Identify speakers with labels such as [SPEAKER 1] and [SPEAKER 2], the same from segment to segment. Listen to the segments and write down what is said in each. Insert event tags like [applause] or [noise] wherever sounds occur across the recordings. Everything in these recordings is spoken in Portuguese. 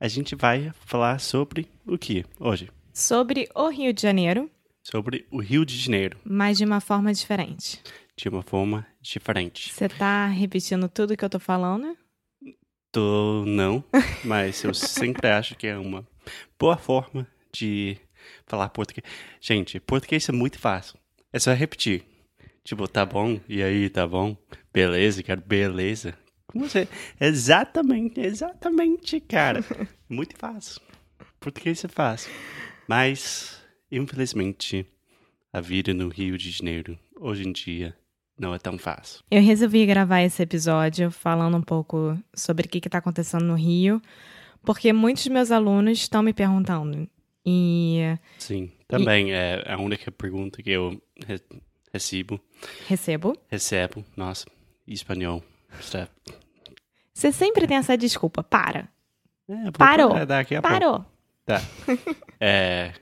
[SPEAKER 1] a gente vai falar sobre o que hoje?
[SPEAKER 2] Sobre o Rio de Janeiro,
[SPEAKER 1] Sobre o Rio de Janeiro,
[SPEAKER 2] mas de uma forma diferente.
[SPEAKER 1] de uma forma diferente.
[SPEAKER 2] Você tá repetindo tudo que eu tô falando?
[SPEAKER 1] Tô não, mas eu sempre [laughs] acho que é uma boa forma de falar português. Gente, português é muito fácil. É só repetir. Tipo, tá bom? E aí, tá bom? Beleza, cara, beleza. Como você? Exatamente, exatamente, cara. [laughs] Muito fácil. Português é fácil. Mas, infelizmente, a vida no Rio de Janeiro, hoje em dia, não é tão fácil.
[SPEAKER 2] Eu resolvi gravar esse episódio falando um pouco sobre o que está acontecendo no Rio, porque muitos meus alunos estão me perguntando. E
[SPEAKER 1] Sim, também é a única pergunta que eu re- recebo,
[SPEAKER 2] recebo.
[SPEAKER 1] recebo, nossa, espanhol.
[SPEAKER 2] Você sempre tem essa desculpa. Para.
[SPEAKER 1] É,
[SPEAKER 2] Parou.
[SPEAKER 1] a pouco.
[SPEAKER 2] Parou.
[SPEAKER 1] Tá. [laughs] É,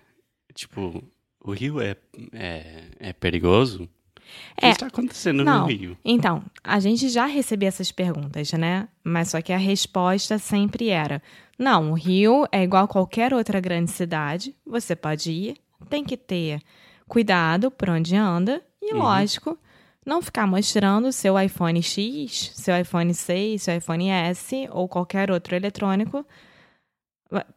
[SPEAKER 1] tipo, o Rio é, é, é perigoso? O que
[SPEAKER 2] É.
[SPEAKER 1] está acontecendo
[SPEAKER 2] Não.
[SPEAKER 1] no Rio?
[SPEAKER 2] Então, a gente já recebia essas perguntas, né? Mas só que a resposta sempre era: não, o Rio é igual a qualquer outra grande cidade, você pode ir, tem que ter cuidado por onde anda e,
[SPEAKER 1] Uhum.
[SPEAKER 2] lógico, não ficar mostrando seu iPhone X, seu iPhone 6, seu iPhone S ou qualquer outro eletrônico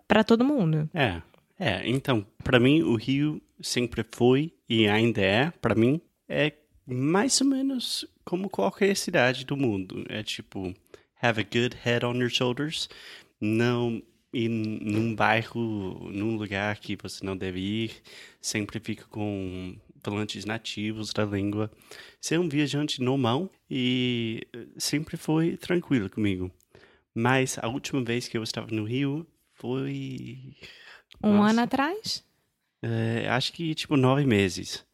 [SPEAKER 2] para todo mundo.
[SPEAKER 1] É, é, então, pra mim o Rio sempre foi e ainda é, pra mim, é mais ou menos como qualquer cidade do mundo. É tipo, have a good head on your shoulders, não ir num bairro, num lugar que você não deve ir, sempre fica com falantes nativos da língua. Ser um viajante normal e eh, sempre foi tranquilo comigo. Mas a última vez que eu estava no Rio foi
[SPEAKER 2] Um
[SPEAKER 1] Nossa.
[SPEAKER 2] ano atrás?
[SPEAKER 1] é, acho que tipo nove meses.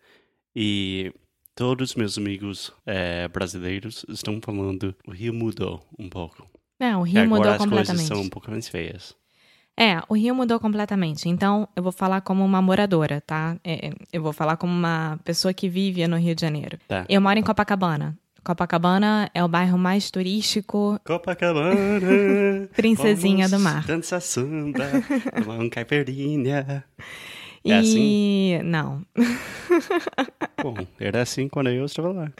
[SPEAKER 1] E todos os meus amigos é, brasileiros estão falando o Rio mudou um pouco.
[SPEAKER 2] Não, o Rio
[SPEAKER 1] agora
[SPEAKER 2] mudou
[SPEAKER 1] as coisas
[SPEAKER 2] completamente.
[SPEAKER 1] são um pouco mais feias.
[SPEAKER 2] É, o Rio mudou completamente. Então, eu vou falar como uma moradora, tá? É, eu vou falar como uma pessoa que vive no Rio de Janeiro.
[SPEAKER 1] Tá.
[SPEAKER 2] Eu moro em Copacabana. Copacabana é o bairro mais turístico,
[SPEAKER 1] Copacabana. [laughs]
[SPEAKER 2] princesinha do mar.
[SPEAKER 1] Dançar samba, tomar um caipirinha.
[SPEAKER 2] E
[SPEAKER 1] É assim?
[SPEAKER 2] não. [laughs]
[SPEAKER 1] Bom, era assim quando eu estava lá.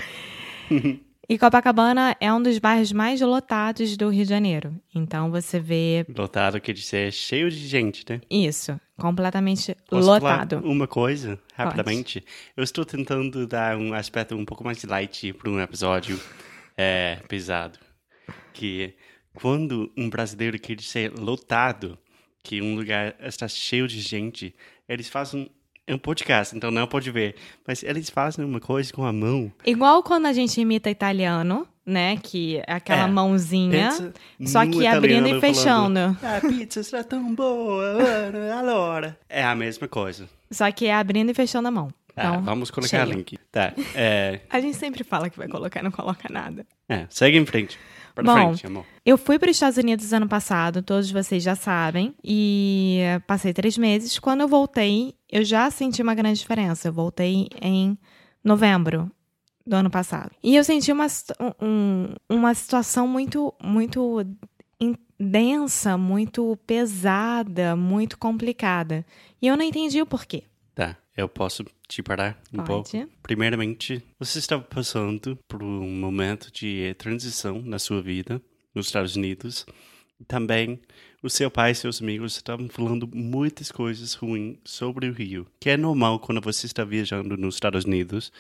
[SPEAKER 1] [laughs]
[SPEAKER 2] E Copacabana é um dos bairros mais lotados do Rio de Janeiro. Então você vê
[SPEAKER 1] Lotado quer dizer cheio de gente, né?
[SPEAKER 2] isso, completamente
[SPEAKER 1] Posso
[SPEAKER 2] lotado.
[SPEAKER 1] falar uma coisa, rapidamente? Eu estou tentando dar um aspecto um pouco mais light para um episódio [laughs] é, pesado. Que quando um brasileiro quer ser lotado, que um lugar está cheio de gente, eles fazem um podcast, então não pode ver. Mas eles fazem uma coisa com a mão.
[SPEAKER 2] Igual quando a gente imita italiano, né? Que é aquela
[SPEAKER 1] É,
[SPEAKER 2] mãozinha,
[SPEAKER 1] Pensa
[SPEAKER 2] só que abrindo e fechando.
[SPEAKER 1] falando, A pizza está tão boa, mano, allora. É a mesma coisa.
[SPEAKER 2] Só que é abrindo e fechando a mão.
[SPEAKER 1] Tá,
[SPEAKER 2] Então,
[SPEAKER 1] vamos colocar
[SPEAKER 2] cheio.
[SPEAKER 1] link. Tá, é, [laughs]
[SPEAKER 2] A gente sempre fala que vai colocar e não coloca nada.
[SPEAKER 1] é, segue em frente. Pra
[SPEAKER 2] Bom,
[SPEAKER 1] frente, amor.
[SPEAKER 2] Eu fui para os Estados Unidos ano passado, todos vocês já sabem, e passei três meses. Quando eu voltei, eu já senti uma grande diferença. Eu voltei em novembro do ano passado. E eu senti uma, um- uma situação muito, muito densa, muito pesada, muito complicada. E eu não entendi o porquê.
[SPEAKER 1] Tá, eu posso te parar um pouco?
[SPEAKER 2] Pode.
[SPEAKER 1] Primeiramente, você estava passando por um momento de transição na sua vida nos Estados Unidos também o seu pai e seus amigos estavam falando muitas coisas ruins sobre o Rio, que é normal quando você está viajando nos Estados Unidos.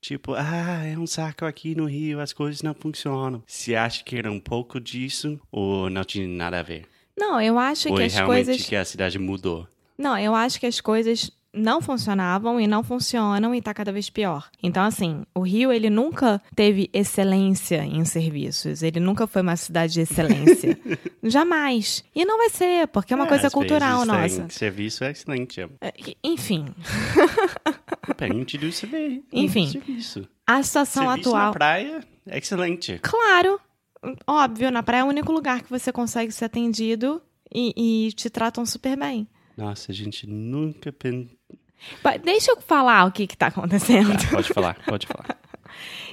[SPEAKER 1] Tipo, ah, é um saco aqui no Rio, as coisas não funcionam. Você acha que era um pouco disso ou não tinha nada a ver?
[SPEAKER 2] Não, eu acho
[SPEAKER 1] ou
[SPEAKER 2] que
[SPEAKER 1] é
[SPEAKER 2] as
[SPEAKER 1] realmente
[SPEAKER 2] coisas.
[SPEAKER 1] que a cidade mudou?
[SPEAKER 2] Não, eu acho que as coisas não funcionavam e não funcionam e tá cada vez pior. Então, assim, o Rio, ele nunca teve excelência em serviços. Ele nunca foi uma cidade de excelência. [laughs] Jamais. E não vai ser, porque é uma
[SPEAKER 1] É,
[SPEAKER 2] coisa cultural
[SPEAKER 1] tem
[SPEAKER 2] nossa.
[SPEAKER 1] Serviço é excelente.
[SPEAKER 2] É, Enfim,
[SPEAKER 1] Depende do serviço.
[SPEAKER 2] Enfim.
[SPEAKER 1] Serviço.
[SPEAKER 2] a situação
[SPEAKER 1] serviço
[SPEAKER 2] atual.
[SPEAKER 1] na praia é excelente.
[SPEAKER 2] Claro, óbvio, na praia é o único lugar que você consegue ser atendido e, e te tratam super bem.
[SPEAKER 1] Nossa, a gente nunca
[SPEAKER 2] Deixa eu falar o que que tá acontecendo.
[SPEAKER 1] Ah, pode falar, pode falar. [laughs]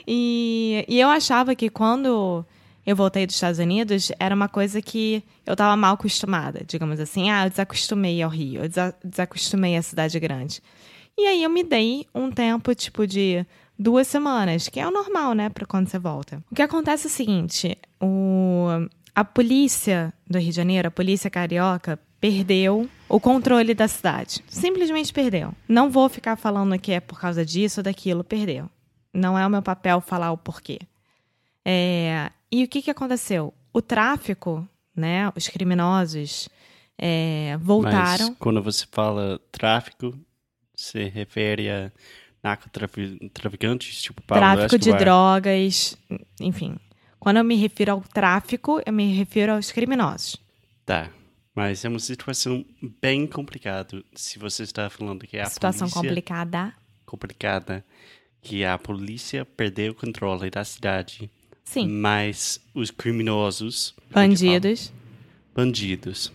[SPEAKER 2] E, e eu achava que quando eu voltei dos Estados Unidos, era uma coisa que eu tava mal acostumada, digamos assim. Ah, eu desacostumei ao Rio, eu desa- desacostumei à cidade grande. E aí eu me dei um tempo, tipo, de duas semanas, que é o normal, né, pra quando você volta. O que acontece é o seguinte, o, a polícia do Rio de Janeiro, a polícia carioca, perdeu o controle da cidade. Simplesmente perdeu. Não vou ficar falando que é por causa disso ou daquilo, perdeu. Não é o meu papel falar o porquê. É, e o que, que aconteceu? O tráfico, né, os criminosos é, voltaram.
[SPEAKER 1] Mas quando você fala tráfico, se refere a narcotraficantes, tipo Pablo
[SPEAKER 2] tráfico de drogas, enfim. Quando eu me refiro ao tráfico, eu me refiro aos criminosos.
[SPEAKER 1] Tá. Mas é uma situação bem complicada. Se você está falando que é a
[SPEAKER 2] Situação
[SPEAKER 1] polícia
[SPEAKER 2] complicada.
[SPEAKER 1] complicada, que a polícia perdeu o controle da cidade,
[SPEAKER 2] Sim.
[SPEAKER 1] mas os criminosos,
[SPEAKER 2] Bandidos.
[SPEAKER 1] bandidos,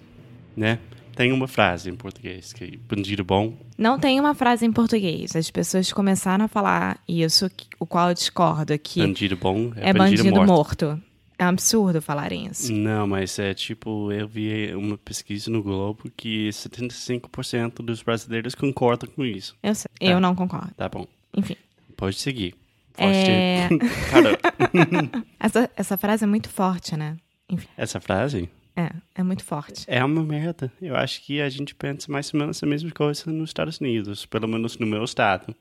[SPEAKER 1] né? Tem uma frase em português que bandido bom
[SPEAKER 2] Não tem uma frase em português. As pessoas começaram a falar isso, o qual eu discordo, que
[SPEAKER 1] Bandido bom é,
[SPEAKER 2] é bandido,
[SPEAKER 1] morto.
[SPEAKER 2] morto. É um absurdo falarem isso.
[SPEAKER 1] Não, mas é tipo, eu vi uma pesquisa no Globo que 75% dos brasileiros concordam com isso.
[SPEAKER 2] Eu, sei- eu não concordo.
[SPEAKER 1] Tá bom,
[SPEAKER 2] Enfim.
[SPEAKER 1] pode seguir. Pode
[SPEAKER 2] É... [laughs] essa, essa frase é muito forte, né? Enfim,
[SPEAKER 1] essa frase
[SPEAKER 2] é, é muito forte.
[SPEAKER 1] é uma merda. Eu acho que a gente pensa mais ou menos a mesma coisa nos Estados Unidos, pelo menos no meu estado,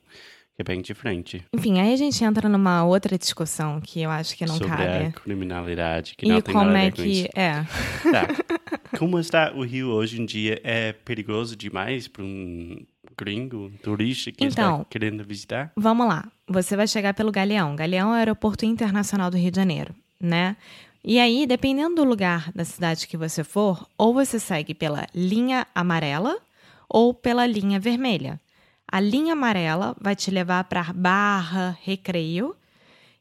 [SPEAKER 1] é bem diferente.
[SPEAKER 2] Enfim, aí a gente entra numa outra discussão que eu acho que não
[SPEAKER 1] sobre
[SPEAKER 2] cabe.
[SPEAKER 1] a criminalidade, que
[SPEAKER 2] E
[SPEAKER 1] não tem
[SPEAKER 2] como
[SPEAKER 1] nada a
[SPEAKER 2] é
[SPEAKER 1] ver com isso.
[SPEAKER 2] que. É. [laughs]
[SPEAKER 1] Tá. Como está o Rio hoje em dia? É perigoso demais para um gringo, um turista que
[SPEAKER 2] Então.
[SPEAKER 1] está querendo visitar?
[SPEAKER 2] Vamos lá. Você vai chegar pelo Galeão. Galeão é o aeroporto internacional do Rio de Janeiro, né? E aí, dependendo do lugar da cidade que você for, ou você segue pela linha amarela ou pela linha vermelha. A linha amarela vai te levar para Barra, Recreio,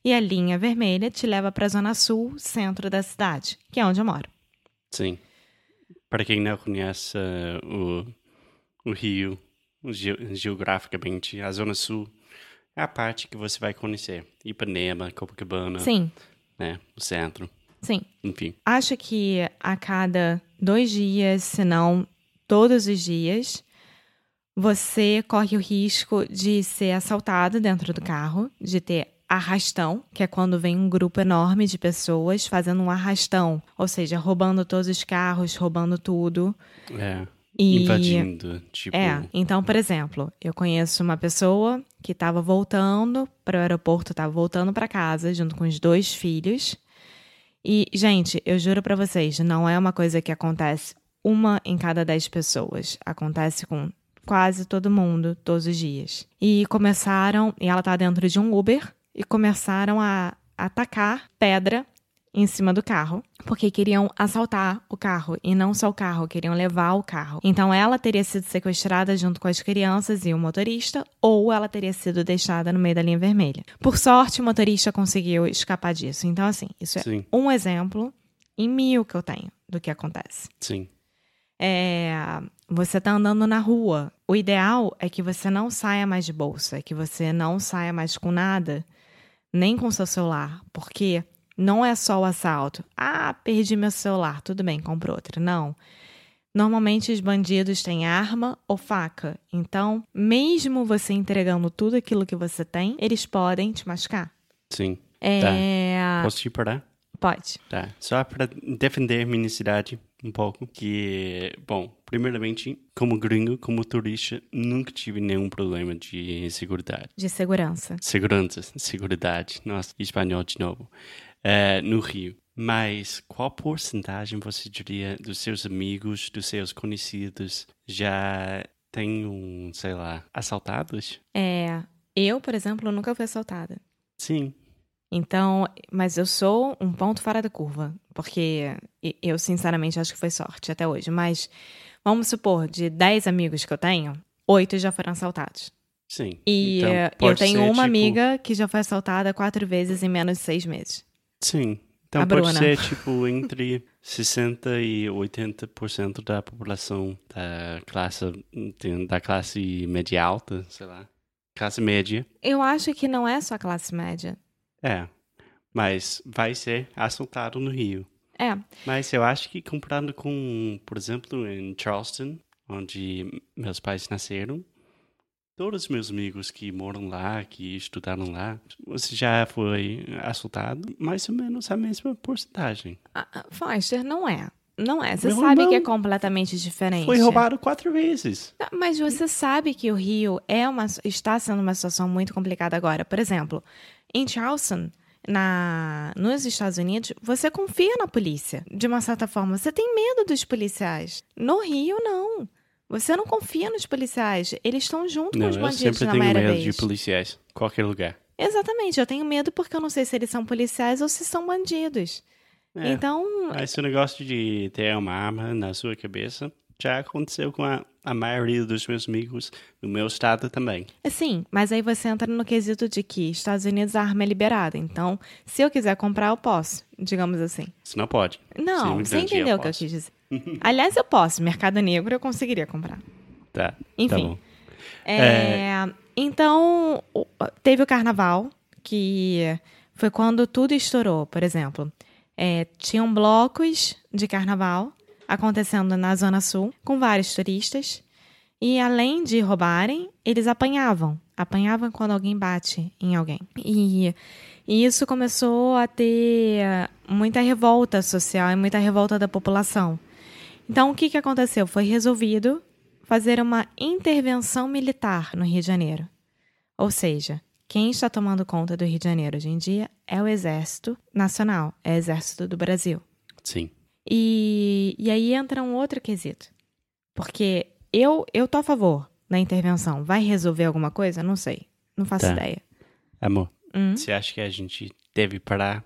[SPEAKER 2] e a linha vermelha te leva para a Zona Sul, centro da cidade, que é onde eu moro.
[SPEAKER 1] Sim. Para quem não conhece eh, o, o Rio, ge- geograficamente, a Zona Sul é a parte que você vai conhecer. Ipanema, Copacabana,
[SPEAKER 2] Sim,
[SPEAKER 1] né? O centro,
[SPEAKER 2] sim.
[SPEAKER 1] enfim.
[SPEAKER 2] Acho que a cada dois dias, se não todos os dias, você corre o risco de ser assaltado dentro do carro, de ter arrastão, que é quando vem um grupo enorme de pessoas fazendo um arrastão, ou seja, roubando todos os carros, roubando tudo.
[SPEAKER 1] É.
[SPEAKER 2] E-
[SPEAKER 1] Invadindo, tipo...
[SPEAKER 2] É, então, por exemplo, eu conheço uma pessoa que estava voltando para o aeroporto, estava voltando para casa junto com os dois filhos. E, gente, eu juro para vocês, não é uma coisa que acontece uma em cada dez pessoas. Acontece com quase todo mundo, todos os dias. E começaram, e ela tá dentro de um Uber, e começaram a atacar pedra em cima do carro, porque queriam assaltar o carro e não só o carro, queriam levar o carro. Então ela teria sido sequestrada junto com as crianças e o motorista, ou ela teria sido deixada no meio da linha vermelha. Por sorte, o motorista conseguiu escapar disso. Então, assim, isso é
[SPEAKER 1] Sim,
[SPEAKER 2] um exemplo em mil que eu tenho do que acontece.
[SPEAKER 1] sim.
[SPEAKER 2] É, você tá andando na rua. O ideal é que você não saia mais de bolsa, é que você não saia mais com nada, nem com seu celular, porque não é só o assalto. Ah, perdi meu celular, tudo bem, compro outro. Não. Normalmente os bandidos têm arma ou faca. Então, mesmo você entregando tudo aquilo que você tem, eles podem te machucar.
[SPEAKER 1] Sim.
[SPEAKER 2] É,
[SPEAKER 1] Posso te parar?
[SPEAKER 2] Pode.
[SPEAKER 1] Tá, só para defender minha cidade um pouco, que, bom, primeiramente, como gringo, como turista, nunca tive nenhum problema de segurança.
[SPEAKER 2] De segurança.
[SPEAKER 1] Segurança, seguridade, nossa, espanhol de novo, é, no Rio. Mas qual porcentagem você diria dos seus amigos, dos seus conhecidos, já tem um, sei lá, assaltados?
[SPEAKER 2] É, eu, por exemplo, nunca fui assaltada.
[SPEAKER 1] Sim,
[SPEAKER 2] Então, mas eu sou um ponto fora da curva, porque eu sinceramente acho que foi sorte até hoje. Mas vamos supor, de 10 amigos que eu tenho, oito já foram assaltados.
[SPEAKER 1] sim.
[SPEAKER 2] E
[SPEAKER 1] Então,
[SPEAKER 2] eu tenho uma
[SPEAKER 1] tipo,
[SPEAKER 2] amiga que já foi assaltada quatro vezes em menos de seis meses.
[SPEAKER 1] Sim. Então
[SPEAKER 2] A
[SPEAKER 1] pode
[SPEAKER 2] Bruna.
[SPEAKER 1] ser tipo entre 60 e 80% da população da classe da classe média alta, sei lá. Classe média.
[SPEAKER 2] Eu acho que não é só classe média.
[SPEAKER 1] É. Mas vai ser assaltado no Rio.
[SPEAKER 2] É,
[SPEAKER 1] Mas eu acho que comparando com, por exemplo, em Charleston, onde meus pais nasceram, todos os meus amigos que moram lá, que estudaram lá, você já foi assaltado, mais ou menos a mesma porcentagem.
[SPEAKER 2] a- a- Foster, não é. Não é. Você
[SPEAKER 1] Meu
[SPEAKER 2] sabe que é completamente diferente.
[SPEAKER 1] Foi roubado quatro vezes.
[SPEAKER 2] Tá, Mas você sabe que o Rio é uma, está sendo uma situação muito complicada agora. Por exemplo, em Charleston, na, nos Estados Unidos, você confia na polícia, de uma certa forma. Você tem medo dos policiais. No Rio, não. Você não confia nos policiais. Eles estão junto
[SPEAKER 1] Não,
[SPEAKER 2] com os
[SPEAKER 1] eu
[SPEAKER 2] bandidos
[SPEAKER 1] sempre
[SPEAKER 2] na
[SPEAKER 1] tenho
[SPEAKER 2] maioria
[SPEAKER 1] medo
[SPEAKER 2] vez.
[SPEAKER 1] de policiais, qualquer lugar.
[SPEAKER 2] Exatamente. Eu tenho medo porque eu não sei se eles são policiais ou se são bandidos.
[SPEAKER 1] É,
[SPEAKER 2] Então,
[SPEAKER 1] esse negócio de ter uma arma na sua cabeça já aconteceu com a, a maioria dos meus amigos no meu estado também.
[SPEAKER 2] Sim, mas aí você entra no quesito de que Estados Unidos a arma é liberada. Então, se eu quiser comprar, eu posso, digamos assim.
[SPEAKER 1] Você não pode.
[SPEAKER 2] Não, você entendeu
[SPEAKER 1] eu
[SPEAKER 2] o que eu quis dizer. Aliás, eu posso. Mercado Negro eu conseguiria comprar.
[SPEAKER 1] Tá.
[SPEAKER 2] Enfim.
[SPEAKER 1] Tá bom.
[SPEAKER 2] É, Então, teve o carnaval, que foi quando tudo estourou, por exemplo. É, tinham blocos de carnaval acontecendo na Zona Sul, com vários turistas. E além de roubarem, eles apanhavam. Apanhavam quando alguém bate em alguém. E, e isso começou a ter muita revolta social e muita revolta da população. Então, o que, que aconteceu? Foi resolvido fazer uma intervenção militar no Rio de Janeiro. Ou seja, quem está tomando conta do Rio de Janeiro hoje em dia é o Exército Nacional, é o Exército do Brasil.
[SPEAKER 1] Sim.
[SPEAKER 2] E, e aí entra um outro quesito. Porque eu, eu tô a favor da intervenção. Vai resolver alguma coisa? Não sei. Não faço
[SPEAKER 1] Tá.
[SPEAKER 2] ideia.
[SPEAKER 1] Amor,
[SPEAKER 2] Hum?
[SPEAKER 1] você acha que a gente deve parar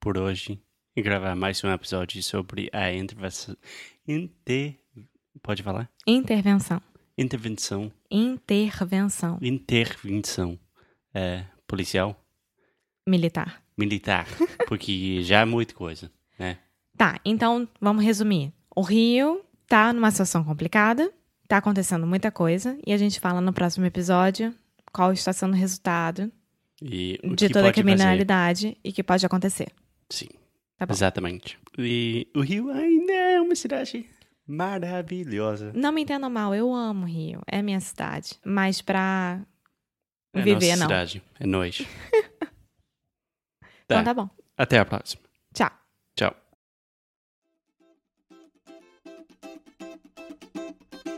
[SPEAKER 1] por hoje e gravar mais um episódio sobre a intervenção. Inter... Pode falar?
[SPEAKER 2] Intervenção.
[SPEAKER 1] Intervenção.
[SPEAKER 2] Intervenção
[SPEAKER 1] Intervenção. É, policial?
[SPEAKER 2] militar.
[SPEAKER 1] Militar. [laughs] Porque já é muita coisa, né?
[SPEAKER 2] Tá, então vamos resumir. O Rio tá numa situação complicada, tá acontecendo muita coisa, e a gente fala no próximo episódio qual está sendo o resultado
[SPEAKER 1] E o
[SPEAKER 2] de toda a
[SPEAKER 1] pode fazer.
[SPEAKER 2] criminalidade e que pode acontecer.
[SPEAKER 1] Sim.
[SPEAKER 2] Tá.
[SPEAKER 1] Exatamente. E o Rio ainda é uma cidade maravilhosa.
[SPEAKER 2] Não me entenda mal, eu amo o Rio, é minha cidade, mas pra
[SPEAKER 1] É
[SPEAKER 2] viver
[SPEAKER 1] nossa
[SPEAKER 2] não.
[SPEAKER 1] cidade. É nós. [laughs]
[SPEAKER 2] Então
[SPEAKER 1] Tá.
[SPEAKER 2] tá bom.
[SPEAKER 1] Até a próxima.
[SPEAKER 2] Tchau.
[SPEAKER 1] Tchau.